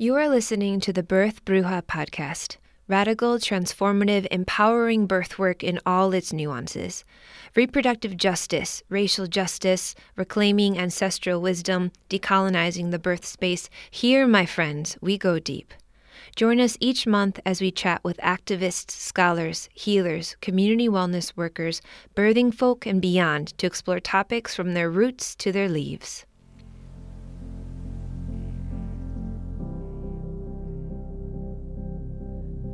You are listening to the Birth Bruja podcast, radical, transformative, empowering birth work in all its nuances. Reproductive justice, racial justice, reclaiming ancestral wisdom, decolonizing the birth space. Here, my friends, we go deep. Join us each month as we chat with activists, scholars, healers, community wellness workers, birthing folk, and beyond to explore topics from their roots to their leaves.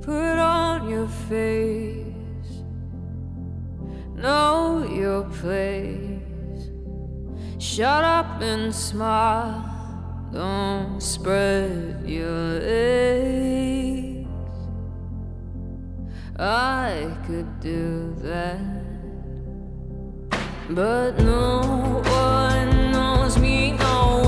Put on your face, know your place. Shut up and smile. Don't spread your legs. I could do that, but no one knows me. No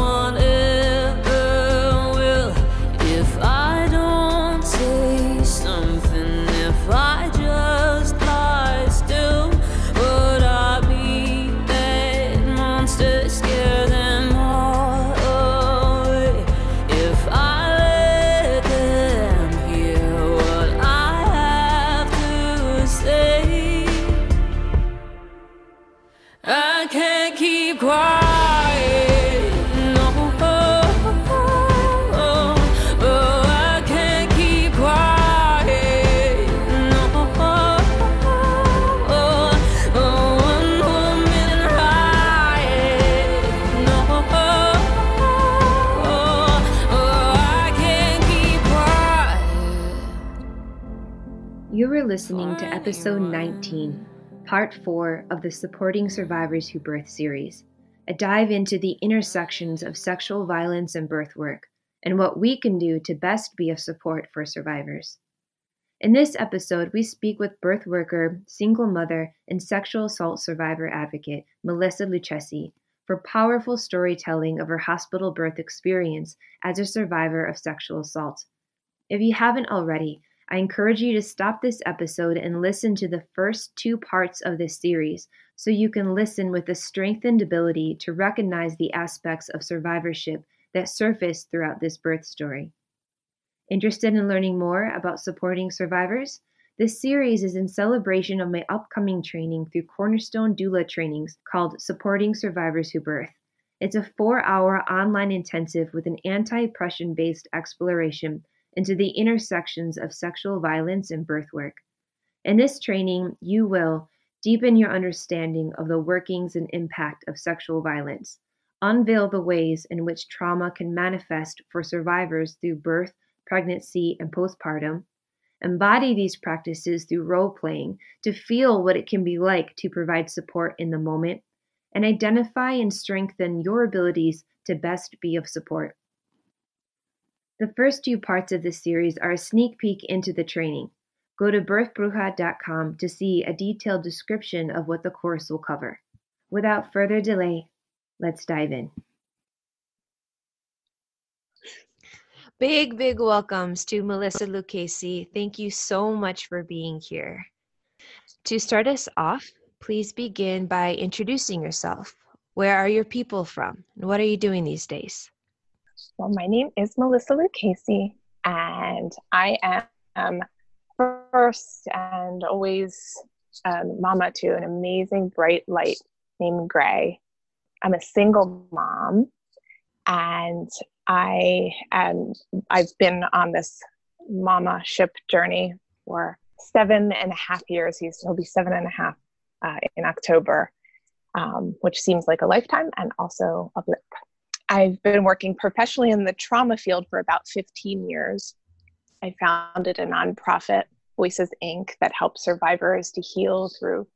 listening to episode 19, part 4 of the Supporting Survivors Who Birth series, a dive into the intersections of sexual violence and birth work, and what we can do to best be of support for survivors. In this episode, we speak with birth worker, single mother, and sexual assault survivor advocate Melissa Lucchesi for powerful storytelling of her hospital birth experience as a survivor of sexual assault. If you haven't already, I encourage you to stop this episode and listen to the first two parts of this series so you can listen with a strengthened ability to recognize the aspects of survivorship that surface throughout this birth story. Interested in learning more about supporting survivors? This series is in celebration of my upcoming training through Cornerstone Doula trainings called Supporting Survivors Who Birth. It's a four hour online intensive with an anti oppression based exploration into the intersections of sexual violence and birth work. In this training, you will deepen your understanding of the workings and impact of sexual violence, unveil the ways in which trauma can manifest for survivors through birth, pregnancy, and postpartum, embody these practices through role playing to feel what it can be like to provide support in the moment, and identify and strengthen your abilities to best be of support. The first two parts of this series are a sneak peek into the training. Go to birthbruja.com to see a detailed description of what the course will cover. Without further delay, let's dive in. Big, big welcomes to Melissa Lucchesi. Thank you so much for being here. To start us off, please begin by introducing yourself. Where are your people from? And what are you doing these days? Well, my name is Melissa Lucchesi, and I am first and always um, mama to an amazing bright light named Gray. I'm a single mom, and I am. I've been on this mama ship journey for seven and a half years. He's, he'll be seven and a half uh, in October, um, which seems like a lifetime and also a blip. I've been working professionally in the trauma field for about 15 years. I founded a nonprofit, Voices Inc., that helps survivors to heal through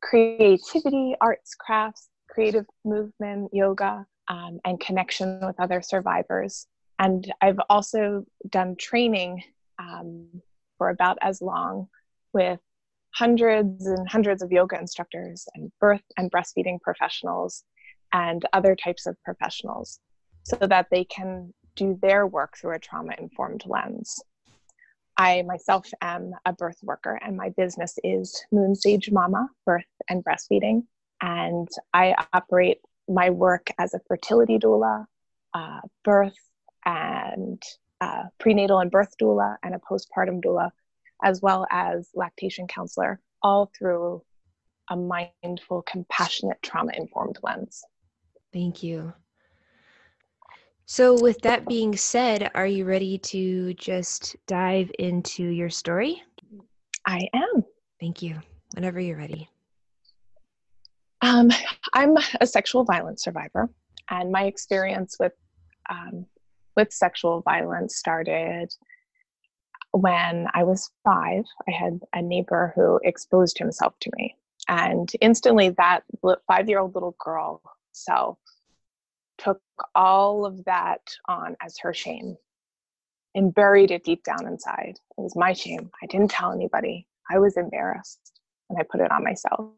creativity, arts, crafts, creative movement, yoga, um, and connection with other survivors. And I've also done training um, for about as long with hundreds and hundreds of yoga instructors and birth and breastfeeding professionals and other types of professionals so that they can do their work through a trauma informed lens. I myself am a birth worker, and my business is Moon Sage Mama Birth and Breastfeeding. And I operate my work as a fertility doula, uh, birth and a prenatal and birth doula and a postpartum doula, as well as lactation counselor, all through a mindful, compassionate, trauma informed lens. Thank you. So, with that being said, are you ready to just dive into your story? I am. Thank you. Whenever you're ready. Um, I'm a sexual violence survivor, and my experience with um, with sexual violence started when I was five. I had a neighbor who exposed himself to me, and instantly that five year old little girl self took all of that on as her shame and buried it deep down inside. It was my shame. I didn't tell anybody. I was embarrassed and I put it on myself.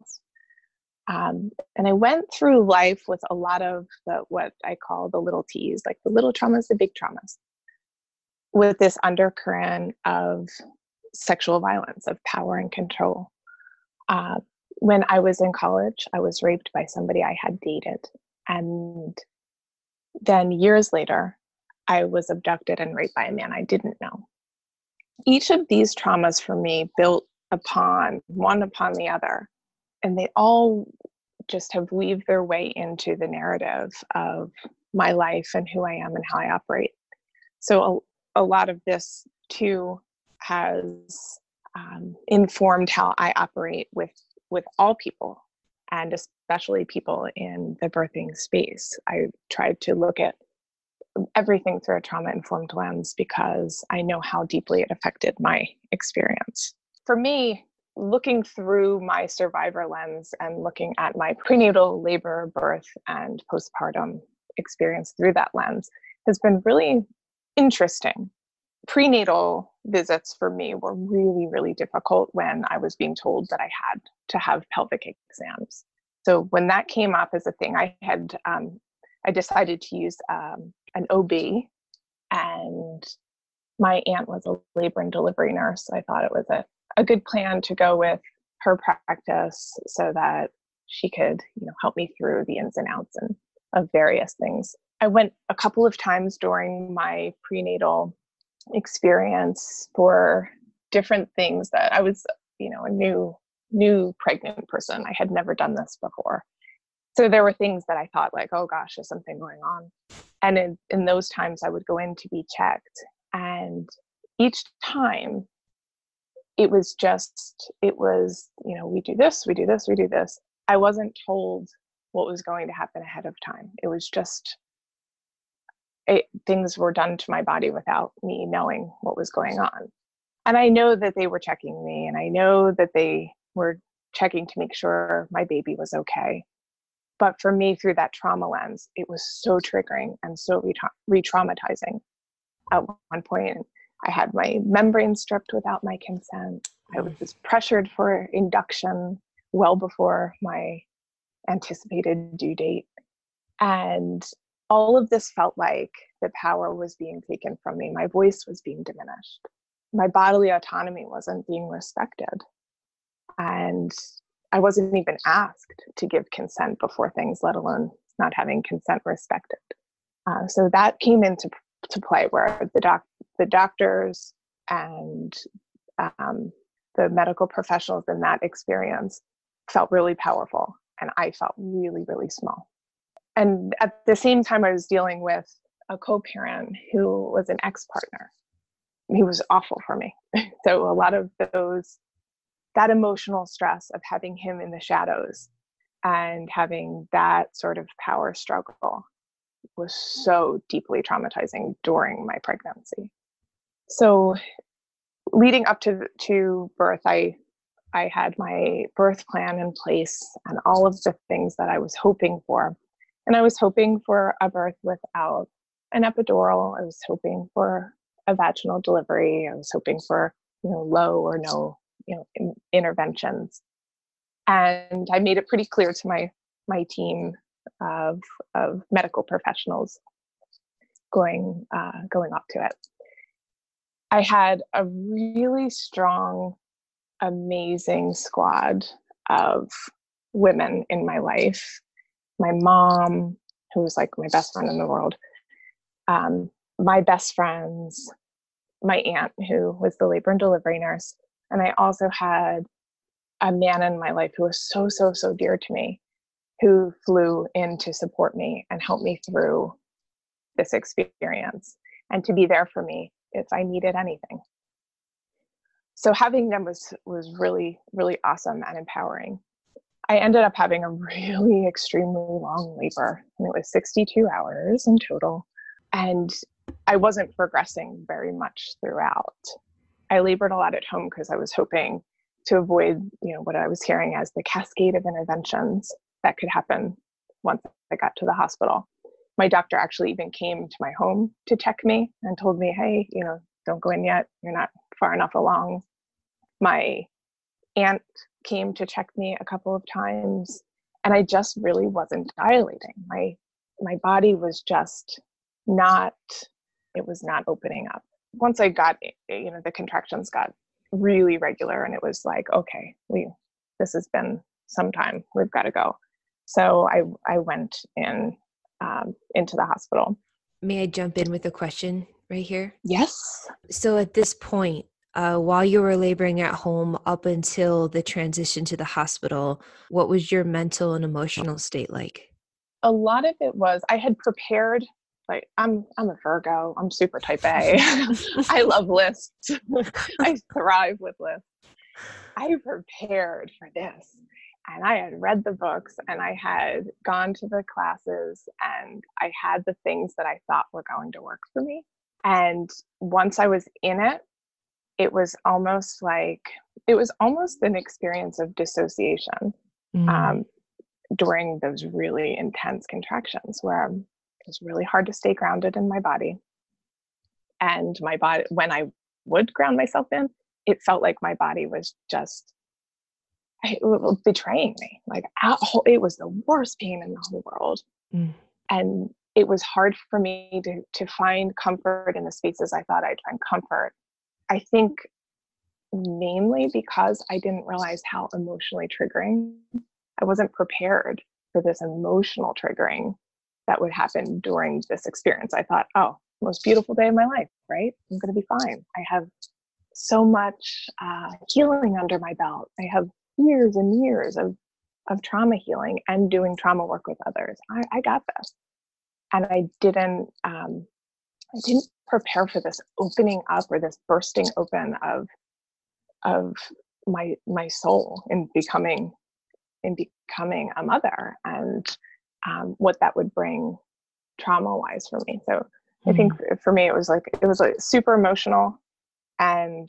Um, and I went through life with a lot of the, what I call the little T's, like the little traumas, the big traumas, with this undercurrent of sexual violence, of power and control. Uh, when I was in college, I was raped by somebody I had dated. And then years later, I was abducted and raped by a man I didn't know. Each of these traumas for me built upon one upon the other and they all just have weaved their way into the narrative of my life and who I am and how I operate. So a, a lot of this too has um, informed how I operate with with all people and especially people in the birthing space. I tried to look at everything through a trauma informed lens because I know how deeply it affected my experience. For me, looking through my survivor lens and looking at my prenatal labor, birth, and postpartum experience through that lens has been really interesting. Prenatal visits for me were really, really difficult when I was being told that I had to have pelvic exams. So when that came up as a thing, I had um, I decided to use um, an OB, and my aunt was a labor and delivery nurse. So I thought it was a a good plan to go with her practice so that she could you know help me through the ins and outs and of various things i went a couple of times during my prenatal experience for different things that i was you know a new new pregnant person. I had never done this before. So there were things that i thought like oh gosh there's something going on. And in, in those times i would go in to be checked and each time it was just it was you know we do this we do this we do this. I wasn't told what was going to happen ahead of time. It was just it, things were done to my body without me knowing what was going on and i know that they were checking me and i know that they were checking to make sure my baby was okay but for me through that trauma lens it was so triggering and so re-traumatizing at one point I had my membrane stripped without my consent. I mm. was pressured for induction well before my anticipated due date. And all of this felt like the power was being taken from me. My voice was being diminished. My bodily autonomy wasn't being respected. And I wasn't even asked to give consent before things, let alone not having consent respected. Uh, so that came into to play where the doc the doctors and um, the medical professionals in that experience felt really powerful and i felt really really small and at the same time i was dealing with a co-parent who was an ex-partner he was awful for me so a lot of those that emotional stress of having him in the shadows and having that sort of power struggle was so deeply traumatizing during my pregnancy. So leading up to to birth I I had my birth plan in place and all of the things that I was hoping for. And I was hoping for a birth without an epidural. I was hoping for a vaginal delivery. I was hoping for, you know, low or no, you know, in, interventions. And I made it pretty clear to my my team of, of medical professionals going uh, going up to it. I had a really strong, amazing squad of women in my life. My mom, who was like my best friend in the world, um, my best friends, my aunt, who was the labor and delivery nurse. And I also had a man in my life who was so, so, so dear to me, who flew in to support me and help me through this experience and to be there for me if I needed anything. So having them was was really, really awesome and empowering. I ended up having a really extremely long labor, and it was 62 hours in total. And I wasn't progressing very much throughout. I labored a lot at home because I was hoping to avoid, you know, what I was hearing as the cascade of interventions that could happen once I got to the hospital. My doctor actually even came to my home to check me and told me, hey, you know, don't go in yet. You're not far enough along. My aunt came to check me a couple of times and I just really wasn't dilating. My my body was just not it was not opening up. Once I got you know the contractions got really regular and it was like okay, we this has been some time. We've got to go. So I I went in um, into the hospital. May I jump in with a question right here? Yes. So at this point, uh, while you were laboring at home up until the transition to the hospital, what was your mental and emotional state like? a lot of it was I had prepared like I'm I'm a Virgo. I'm super type A. I love lists. I thrive with lists. I prepared for this and I had read the books and I had gone to the classes and I had the things that I thought were going to work for me. And once I was in it, it was almost like it was almost an experience of dissociation Mm. um, during those really intense contractions where it was really hard to stay grounded in my body. And my body, when I would ground myself in, it felt like my body was just was betraying me. Like it was the worst pain in the whole world. Mm. And it was hard for me to, to find comfort in the spaces I thought I'd find comfort. I think mainly because I didn't realize how emotionally triggering I wasn't prepared for this emotional triggering that would happen during this experience. I thought, oh, most beautiful day of my life, right? I'm going to be fine. I have so much uh, healing under my belt. I have years and years of, of trauma healing and doing trauma work with others. I, I got this. And I didn't, um, I didn't prepare for this opening up or this bursting open of, of my, my soul in becoming in becoming a mother and um, what that would bring trauma wise for me. So I think for me it was like it was like super emotional and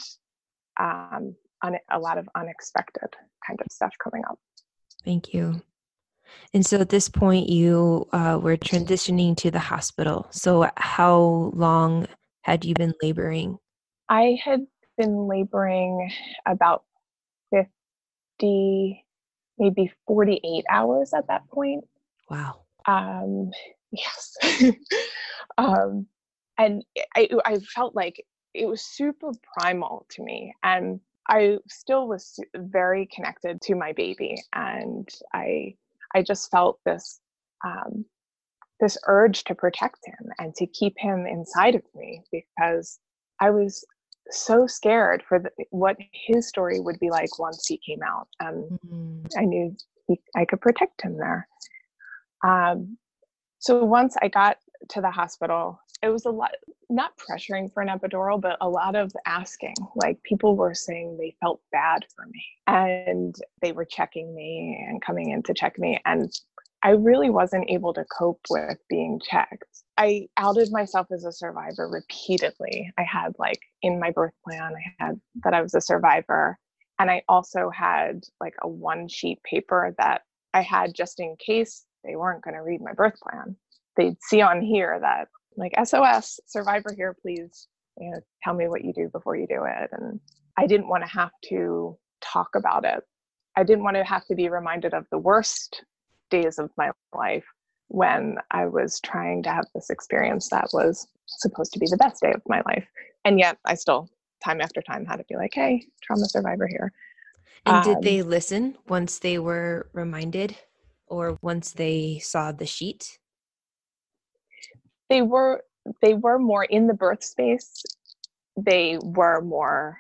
um, un- a lot of unexpected kind of stuff coming up. Thank you. And so at this point, you uh, were transitioning to the hospital. So, how long had you been laboring? I had been laboring about 50, maybe 48 hours at that point. Wow. um yes um and I, I felt like it was super primal to me and i still was very connected to my baby and i i just felt this um this urge to protect him and to keep him inside of me because i was so scared for the, what his story would be like once he came out and Mm. I knew he, I could protect him there. Um, so once I got to the hospital, it was a lot, not pressuring for an epidural, but a lot of asking. Like people were saying they felt bad for me and they were checking me and coming in to check me. And I really wasn't able to cope with being checked. I outed myself as a survivor repeatedly. I had, like, in my birth plan, I had that I was a survivor and I also had like a one sheet paper that I had just in case they weren't going to read my birth plan. They'd see on here that like SOS survivor here, please, you know, tell me what you do before you do it. And I didn't want to have to talk about it. I didn't want to have to be reminded of the worst days of my life when I was trying to have this experience that was supposed to be the best day of my life. And yet I still time after time had to be like, hey, trauma survivor here. And did Um, they listen once they were reminded or once they saw the sheet? They were they were more in the birth space. They were more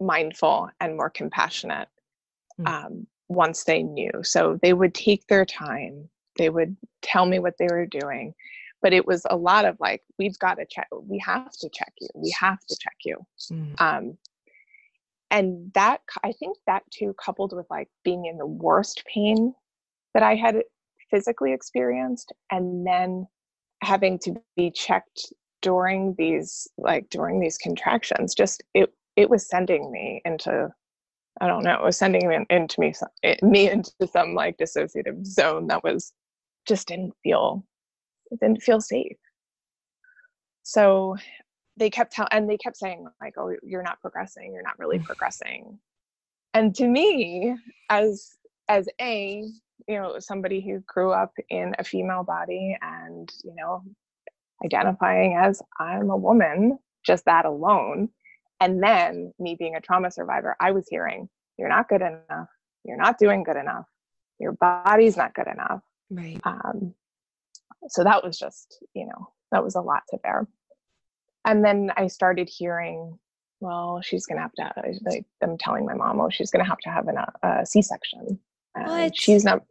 mindful and more compassionate Mm. um, once they knew. So they would take their time. They would tell me what they were doing. But it was a lot of like we've got to check we have to check you. We have to check you. Mm. um, and that i think that too coupled with like being in the worst pain that i had physically experienced and then having to be checked during these like during these contractions just it it was sending me into i don't know it was sending me in- into me it- eh, me into some like dissociative zone that was just didn't feel it didn't feel safe. So they kept telling and they kept saying like oh you're not progressing you're not really mm. progressing. And to me as as a you know somebody who grew up in a female body and you know identifying as i'm a woman just that alone. And then me being a trauma survivor i was hearing you're not good enough. You're not doing good enough. Your body's not good enough. Right. um, so that was just you know that was a lot to bear. And then i started hearing well she's gonna have to like them telling my mom oh she's gonna have to have an, a c-section. And What? she's not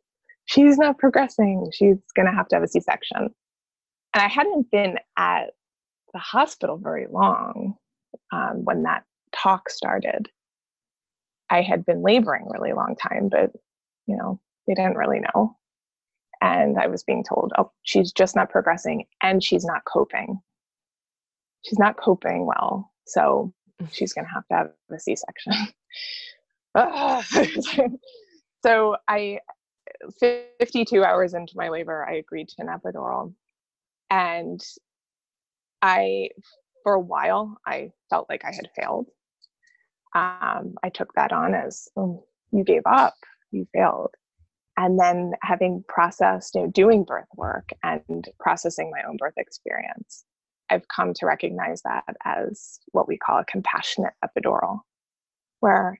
she's not progressing she's gonna have to have a c-section and i hadn't been at the hospital very long um, when that talk started i had been laboring a really long time but you know they didn't really know and I was being told, oh, she's just not progressing and she's not coping. She's not coping well. So she's going to have to have a C section. so I, 52 hours into my labor, I agreed to an epidural. And I, for a while, I felt like I had failed. Um, I took that on as, oh, you gave up, you failed and then having processed you know doing birth work and processing my own birth experience i've come to recognize that as what we call a compassionate epidural where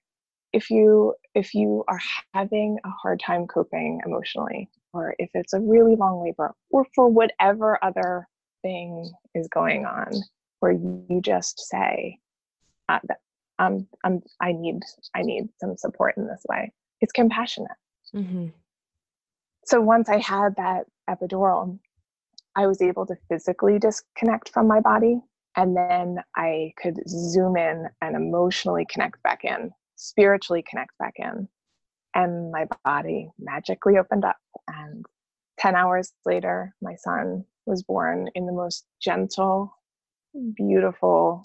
if you if you are having a hard time coping emotionally or if it's a really long labor or for whatever other thing is going on where you just say uh, um, um, i need i need some support in this way it's compassionate Mm-hmm. so once I had that epidural, I was able to physically disconnect from my body. And then I could zoom in and emotionally connect back in, spiritually connect back in. And my body magically opened up. And 10 hours later, my son was born in the most gentle, beautiful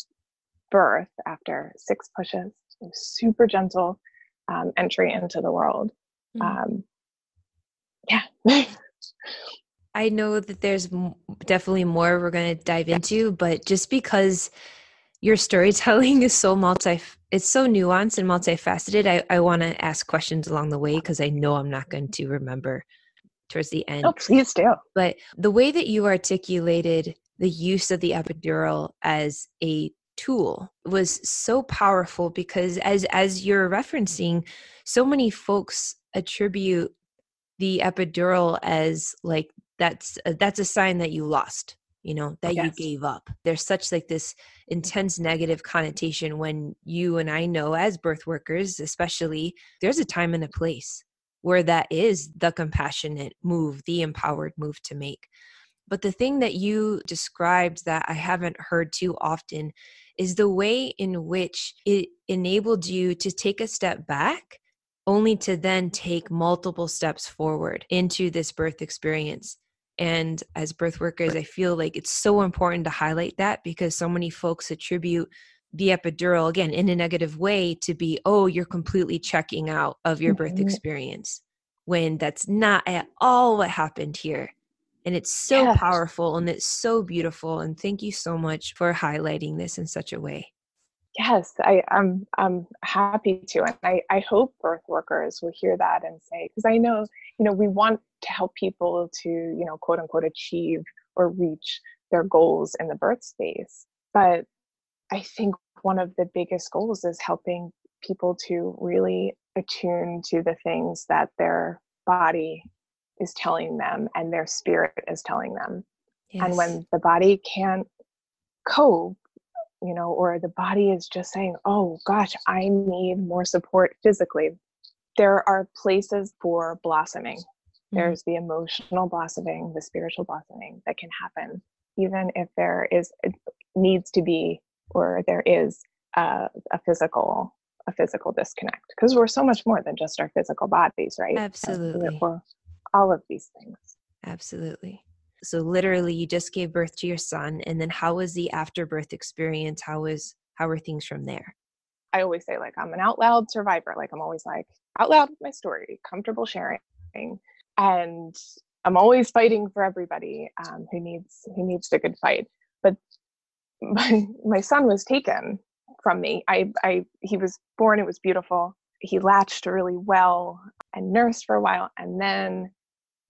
birth after six pushes, a super gentle um, entry into the world. Um, yeah. I know that there's definitely more we're going to dive into, but just because your storytelling is so multi, it's so nuanced and multifaceted, I, I want to ask questions along the way because I know I'm not going to remember towards the end. oh, please do. But the way that you articulated the use of the epidural as a tool was so powerful because as as you're referencing so many folks attribute the epidural as like that's uh, that's a sign that you lost you know that you gave up. There's such like this mm-hmm. intense negative connotation when you and I know as birth workers especially there's a time and a place where that is the compassionate move the empowered move to make. But the thing that you described that I haven't heard too often is the way in which it enabled you to take a step back only to then take multiple steps forward into this birth experience. And as birth workers, I feel like it's so important to highlight that because so many folks attribute the epidural, again, in a negative way, to be, oh, you're completely checking out of your birth Mhm. experience, when that's not at all what happened here. And it's so powerful and it's so beautiful. And thank you so much for highlighting this in such a way. Yes, I, I'm I'm happy to, and I, I hope birth workers will hear that and say, because I know you know we want to help people to you know quote unquote achieve or reach their goals in the birth space, but I think one of the biggest goals is helping people to really attune to the things that their body is telling them and their spirit is telling them. And when the body can't cope you know or the body is just saying oh gosh i need more support physically there are places for blossoming Mhm. there's the emotional blossoming the spiritual blossoming that can happen even if there is needs to be or there is a, a physical a physical disconnect because we're so much more than just our physical bodies right Absolutely. we're all of these things Absolutely. So literally you just gave birth to your son and then how was the afterbirth experience? How was how were things from there? I always say like I'm an out loud survivor. Like I'm always like out loud with my story, comfortable sharing, and I'm always fighting for everybody um, who needs who needs a good fight. But my my son was taken from me. I I he was born. It was beautiful. He latched really well and nursed for a while, and then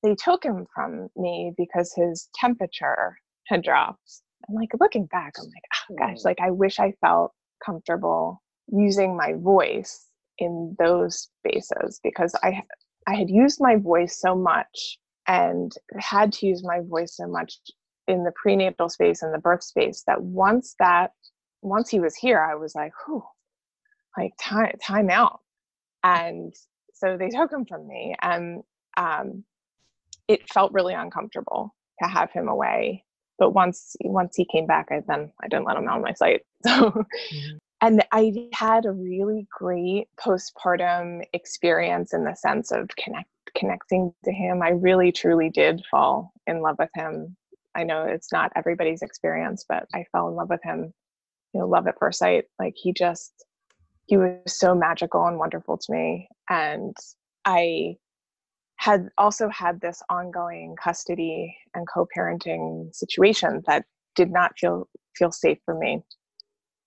they took him from me because his temperature had dropped. And like looking back, I'm like, oh gosh, like I wish I felt comfortable using my voice in those spaces because I I had used my voice so much and had to use my voice so much in the prenatal space and the birth space that once that once he was here, I was like, whew, like time time out. And so they took him from me and um it felt really uncomfortable to have him away. But once once he came back, I then I didn't let him out of my sight. So mm-hmm. and I had a really great postpartum experience in the sense of connect connecting to him. I really truly did fall in love with him. I know it's not everybody's experience, but I fell in love with him, you know, love at first sight. Like he just he was so magical and wonderful to me. And I had also had this ongoing custody and co-parenting situation that did not feel feel safe for me.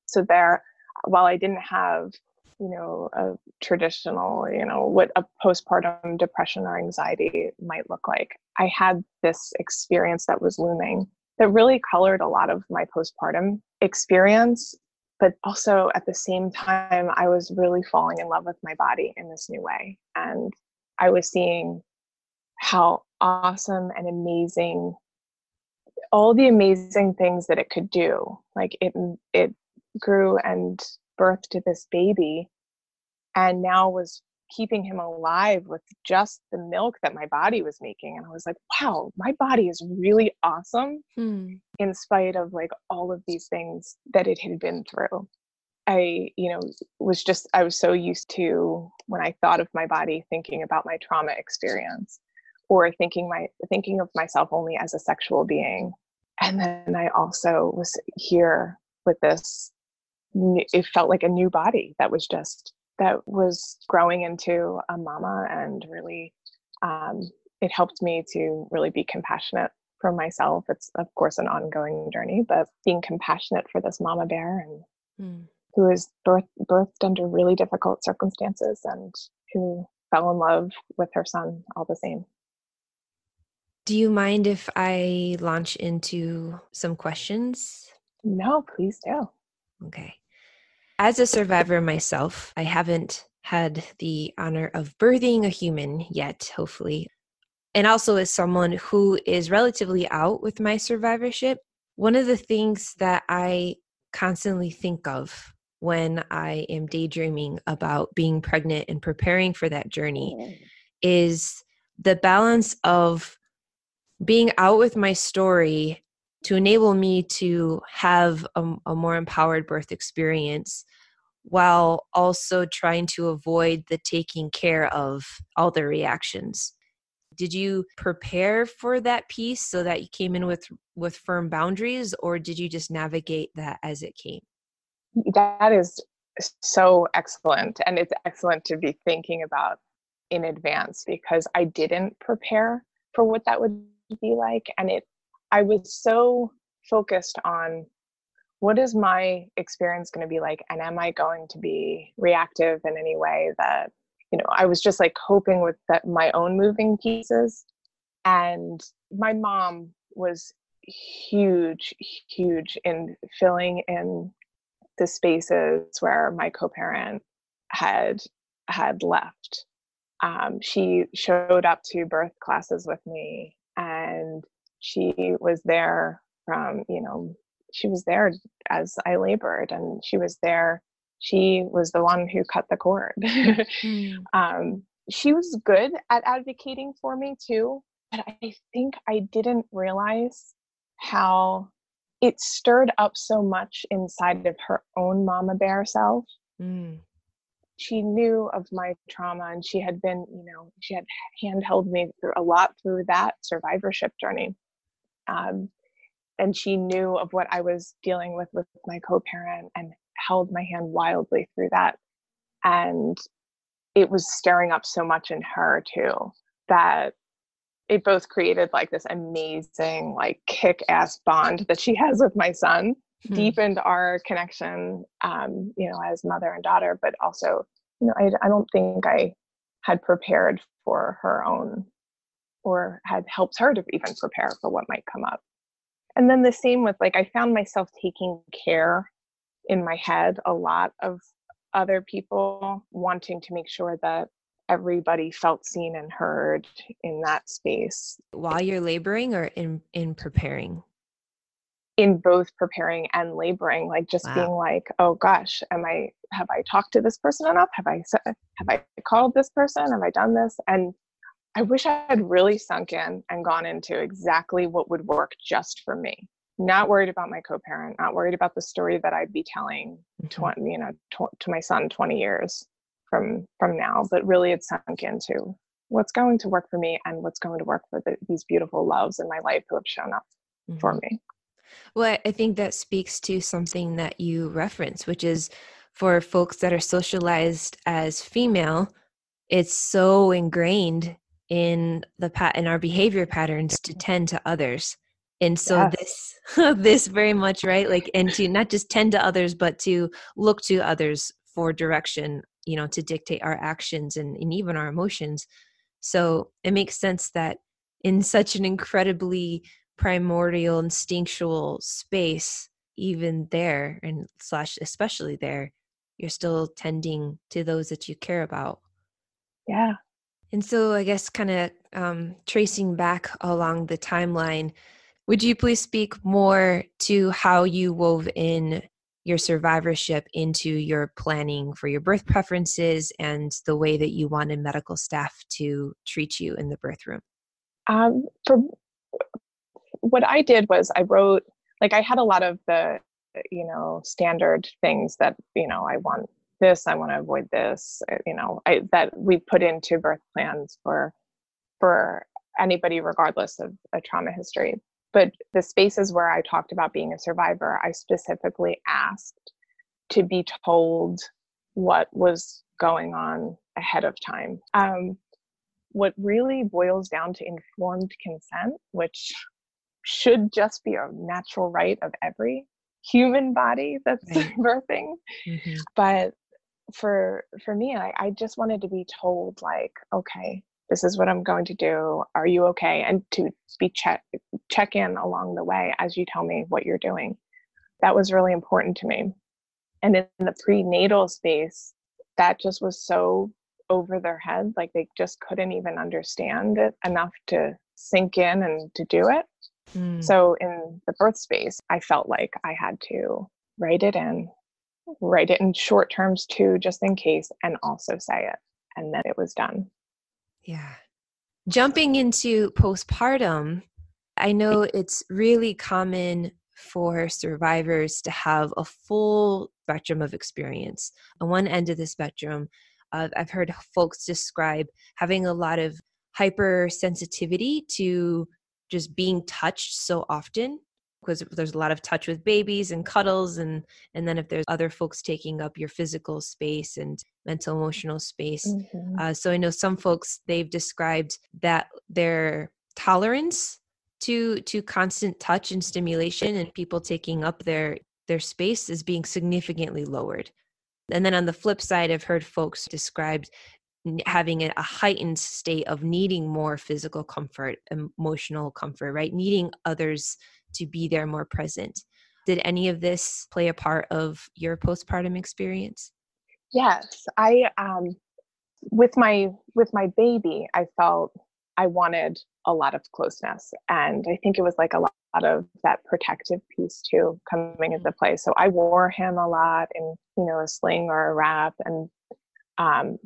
So there, while I didn't have, you know, a traditional, you know, what a postpartum depression or anxiety might look like, I had this experience that was looming that really colored a lot of my postpartum experience. But also at the same time, I was really falling in love with my body in this new way. And I was seeing how awesome and amazing all the amazing things that it could do. Like it it grew and birthed this baby and now was keeping him alive with just the milk that my body was making and i was like wow my body is really awesome Hmm. in spite of like all of these things that it had been through i you know was just i was so used to when i thought of my body thinking about my trauma experience or thinking my thinking of myself only as a sexual being and then i also was here with this it felt like a new body that was just that was growing into a mama and really um, it helped me to really be compassionate for myself it's of course an ongoing journey but being compassionate for this mama bear and Hmm. Who was birth, birthed under really difficult circumstances and who fell in love with her son all the same Do you mind if I launch into some questions? no please do Okay. As a survivor myself, I haven't had the honor of birthing a human yet, hopefully. And also, as someone who is relatively out with my survivorship, one of the things that I constantly think of when I am daydreaming about being pregnant and preparing for that journey mm. is the balance of being out with my story to enable me to have a, a more empowered birth experience while also trying to avoid the taking care of all the reactions. Did you prepare for that piece so that you came in with with firm boundaries or did you just navigate that as it came that is so excellent and it's excellent to be thinking about in advance because i didn't prepare for what that would be like and it i was so focused on what is my experience going to be like and am i going to be reactive in any way that you know i was just like coping with that my own moving pieces and my mom was huge huge in filling in the spaces where my co-parent had had left um, she showed up to birth classes with me and she was there from you know she was there as I labored, and she was there. She was the one who cut the cord. Mm. um, she was good at advocating for me too, but I think I didn't realize how it stirred up so much inside of her own mama bear self. Mm. She knew of my trauma and she had been, you know, she had handheld me through a lot through that survivorship journey. Um, and she knew of what I was dealing with with my co parent and held my hand wildly through that. And it was stirring up so much in her too that it both created like this amazing like kick-ass bond that she has with my son Hmm. deepened our connection um you know as mother and daughter but also you know I, I don't think i had prepared for her own or had helped her to even prepare for what might come up and then the same with like i found myself taking care in my head a lot of other people wanting to make sure that everybody felt seen and heard in that space While you're laboring or in in preparing? in both preparing and laboring like just Wow. being like oh gosh am i have i talked to this person enough have i have i called this person have i done this and i wish i had really sunk in and gone into exactly what would work just for me not worried about my co-parent not worried about the story that i'd be telling Mhm. 20 you know tw- to my son 20 years from from now but really it's sunk into what's going to work for me and what's going to work for the, these beautiful loves in my life who have shown up for Mhm. me Well, I- I think that speaks to something that you reference, which is for folks that are socialized as female, it's so ingrained in the pat in our behavior patterns to tend to others. And so Yes. this this very much right like and to not just tend to others but to look to others for direction, you know, to dictate our actions and, and even our emotions. So it makes sense that in such an incredibly primordial instinctual space even there and slash especially there you're still tending to those that you care about yeah and so i guess kind of um, tracing back along the timeline would you please speak more to how you wove in your survivorship into your planning for your birth preferences and the way that you wanted medical staff to treat you in the birth room? Um, for what I did was I wrote like I had a lot of the you know standard things that you know I want this I want to avoid this uh, you know I, that we put into birth plans for for anybody regardless of a trauma history but the spaces where I talked about being a survivor I specifically asked to be told what was going on ahead of time um, what really boils down to informed consent which should just be a natural right of every human body that's Right. birthing Mhm. but for for me I, I just wanted to be told like okay this is what i'm going to do are you okay and to be check check in along the way as you tell me what you're doing that was really important to me and in the prenatal space that just was so over their head like they just couldn't even understand it enough to sink in and to do it Mm. so in the birth space, I felt like I had to write it in, write it in short terms too, just in case, and also say it. And then it was done. Yeah. Jumping into postpartum, I know it's really common for survivors to have a full spectrum of experience. On one end of the spectrum, uh, I've heard folks describe having a lot of hypersensitivity to just being touched so often because there's a lot of touch with babies and cuddles and and then if there's other folks taking up your physical space and mental emotional space Mhm. uh, so I know some folks they've described that their tolerance to to constant touch and stimulation and people taking up their their space is being significantly lowered. And then on the flip side, I've heard folks described having a heightened state of needing more physical comfort, emotional comfort, right? Needing others to be there more present. Did any of this play a part of your postpartum experience? Yes, I um with my with my baby, I felt I wanted a lot of closeness. And I think it was like a lot of that protective piece too coming into play. So I wore him a lot in, you know, a sling or a wrap and um,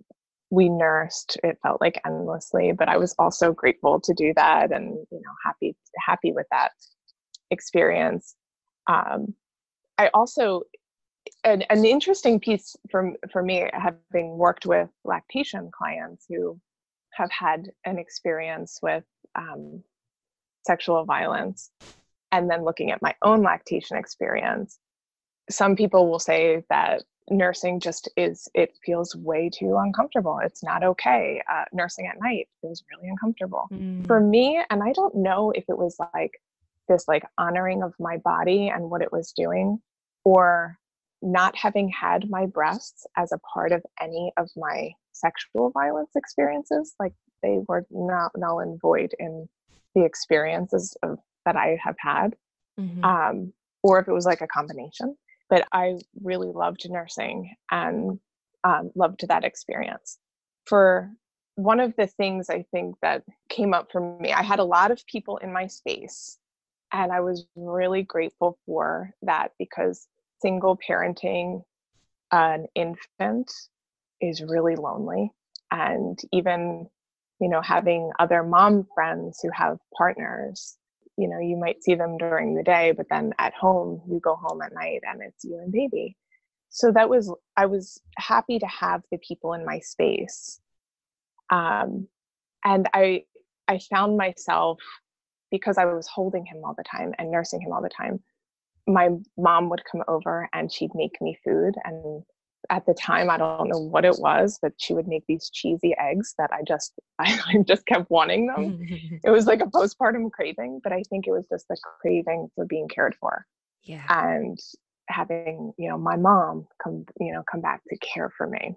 we nursed it felt like endlessly but i was also grateful to do that and you know happy happy with that experience. Um, i also an, an interesting piece for, for me having worked with lactation clients who have had an experience with um, sexual violence and then looking at my own lactation experience some people will say that nursing just is it feels way too uncomfortable. It's not okay. Uh, nursing at night feels really uncomfortable. Mm. for me and i don't know if it was like this like honoring of my body and what it was doing or not having had my breasts as a part of any of my sexual violence experiences like they were not null and void in the experiences of, that i have had Mhm. um, or if it was like a combination. But I really loved nursing and um, loved that experience. For one of the things I think that came up for me, I had a lot of people in my space, and I was really grateful for that because single parenting an infant is really lonely. And even, you know, having other mom friends who have partners you know you might see them during the day but then at home you go home at night and it's you and baby so that was i was happy to have the people in my space um, and i i found myself because i was holding him all the time and nursing him all the time my mom would come over and she'd make me food. And at the time i don't know what it was but she would make these cheesy eggs that i just i, just kept wanting them. It was like a postpartum craving but i think it was just the craving for being cared for yeah. and having you know my mom come you know come back to care for me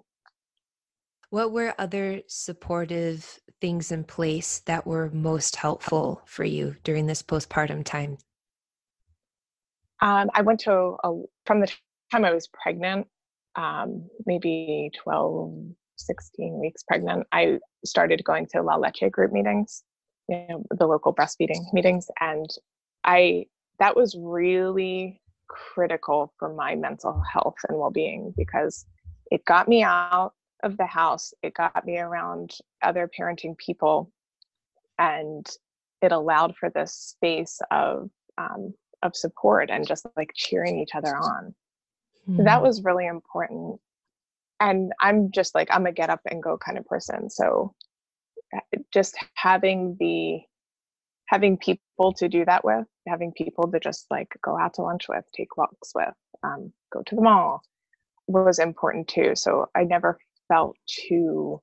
what were other supportive things in place that were most helpful for you during this postpartum time? Um, i went to a, from the time i was pregnant um, maybe 12 16 weeks pregnant i started going to la leche group meetings you know the local breastfeeding meetings and i that was really critical for my mental health and well-being because it got me out of the house it got me around other parenting people and it allowed for this space of um, of support and just like cheering each other on. That was really important and i'm just like i'm a get up and go kind of person so uh, just having the having people to do that with having people to just like go out to lunch with take walks with um, go to the mall was important too so i never felt too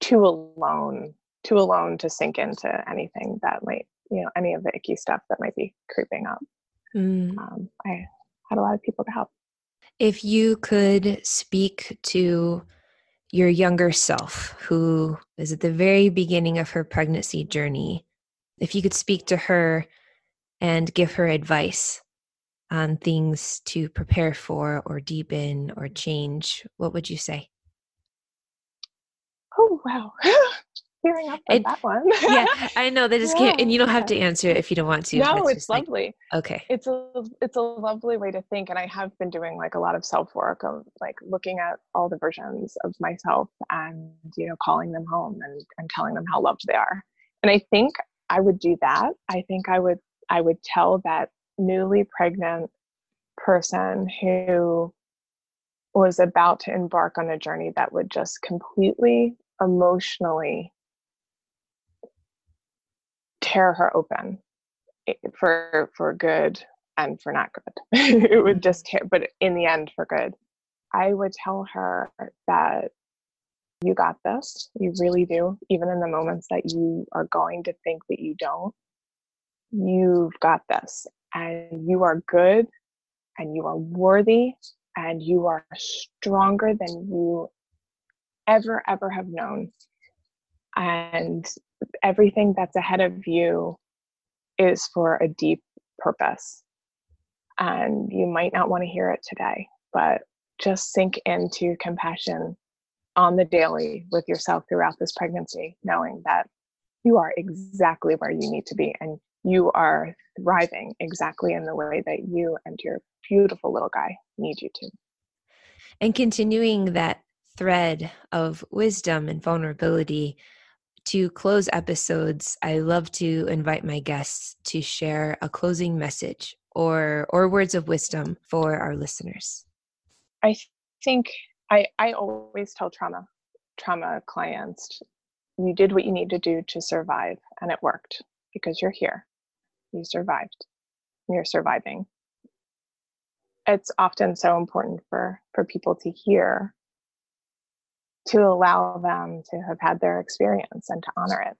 too alone too alone to sink into anything that might you know any of the icky stuff that might be creeping up Mm. um, i had a lot of people to help If you could speak to your younger self, who is at the very beginning of her pregnancy journey, if you could speak to her and give her advice on things to prepare for or deepen or change, what would you say? Oh wow. Hearing up that one. yeah, I know they just can't, and you don't have to answer it if you don't want to. no, That's it's just like- lovely. okay. It's a it's a lovely way to think, and I have been doing like a lot of self work of um, like looking at all the versions of myself and you know calling them home and and telling them how loved they are. And I think I would do that. I think I would I would tell that newly pregnant person who was about to embark on a journey that would just completely emotionally tear her open for for good and for not good. It would just tear but in the end for good. I would tell her that you got this you really do even in the moments that you are going to think that you don't. You've got this and you are good and you are worthy and you are stronger than you ever ever have known and everything that's ahead of you is for a deep purpose and you might not want to hear it today but just sink into compassion on the daily with yourself throughout this pregnancy knowing that you are exactly where you need to be and you are thriving exactly in the way that you and your beautiful little guy need you to. And continuing that thread of wisdom and vulnerability, to close episodes, I love to invite my guests to share a closing message or or words of wisdom for our listeners. I think I, I always tell trauma trauma clients you did what you need to do to survive and it worked because you're here. You survived. You're surviving. It's often so important for for people to hear to allow them to have had their experience and to honor it.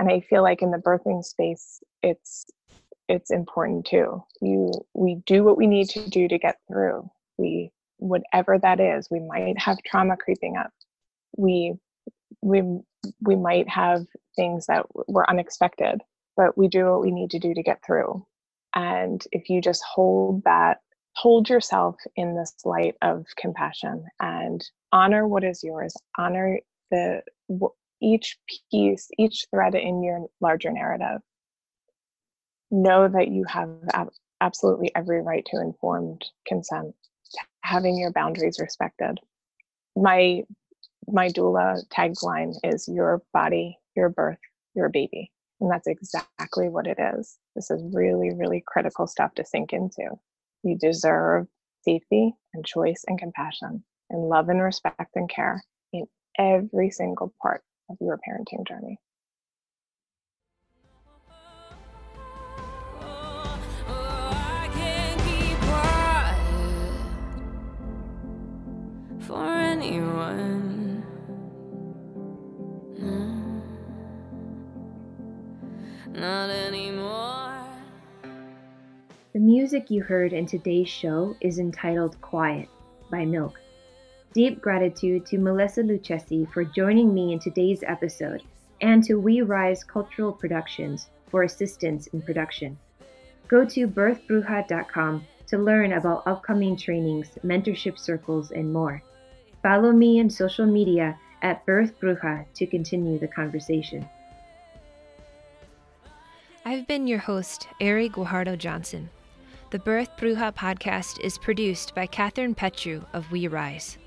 And i feel like in the birthing space it's it's important too. You we do what we need to do to get through. We whatever that is we might have trauma creeping up. We we we might have things that were unexpected but we do what we need to do to get through. And if you just hold that hold yourself in this light of compassion and honor what is yours. Honor the each piece each thread in your larger narrative. Know that you have ab- absolutely every right to informed consent having your boundaries respected. My my doula tagline is your body your birth your baby. And that's exactly what it is. This is really really critical stuff to sink into you deserve safety and choice and compassion and love and respect and care in every single part of your parenting journey. Oh, oh, keep quiet for anyone. No, not music you heard in today's show is entitled Quiet by Milk. Deep gratitude to Melissa Lucchesi for joining me in today's episode and to We Rise Cultural Productions for assistance in production. Go to birthbruja.com to learn about upcoming trainings, mentorship circles, and more. Follow me on social media at Birth Bruja to continue the conversation. I've been your host, Ari Guajardo Johnson. The Birth Bruja podcast is produced by Catherine Petru of We Rise.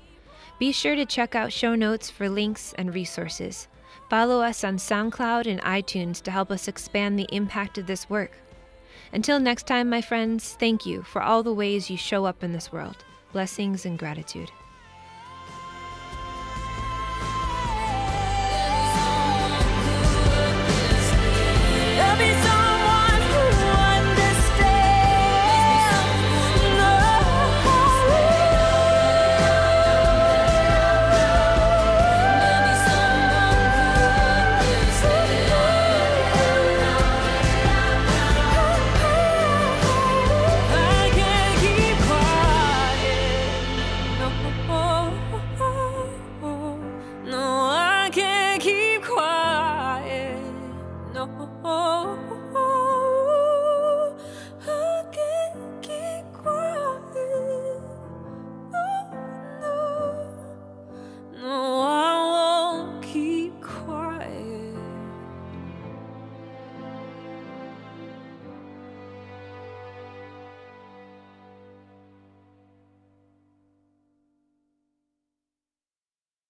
Be sure to check out show notes for links and resources. Follow us on SoundCloud and iTunes to help us expand the impact of this work. Until next time, my friends, thank you for all the ways you show up in this world. Blessings and gratitude.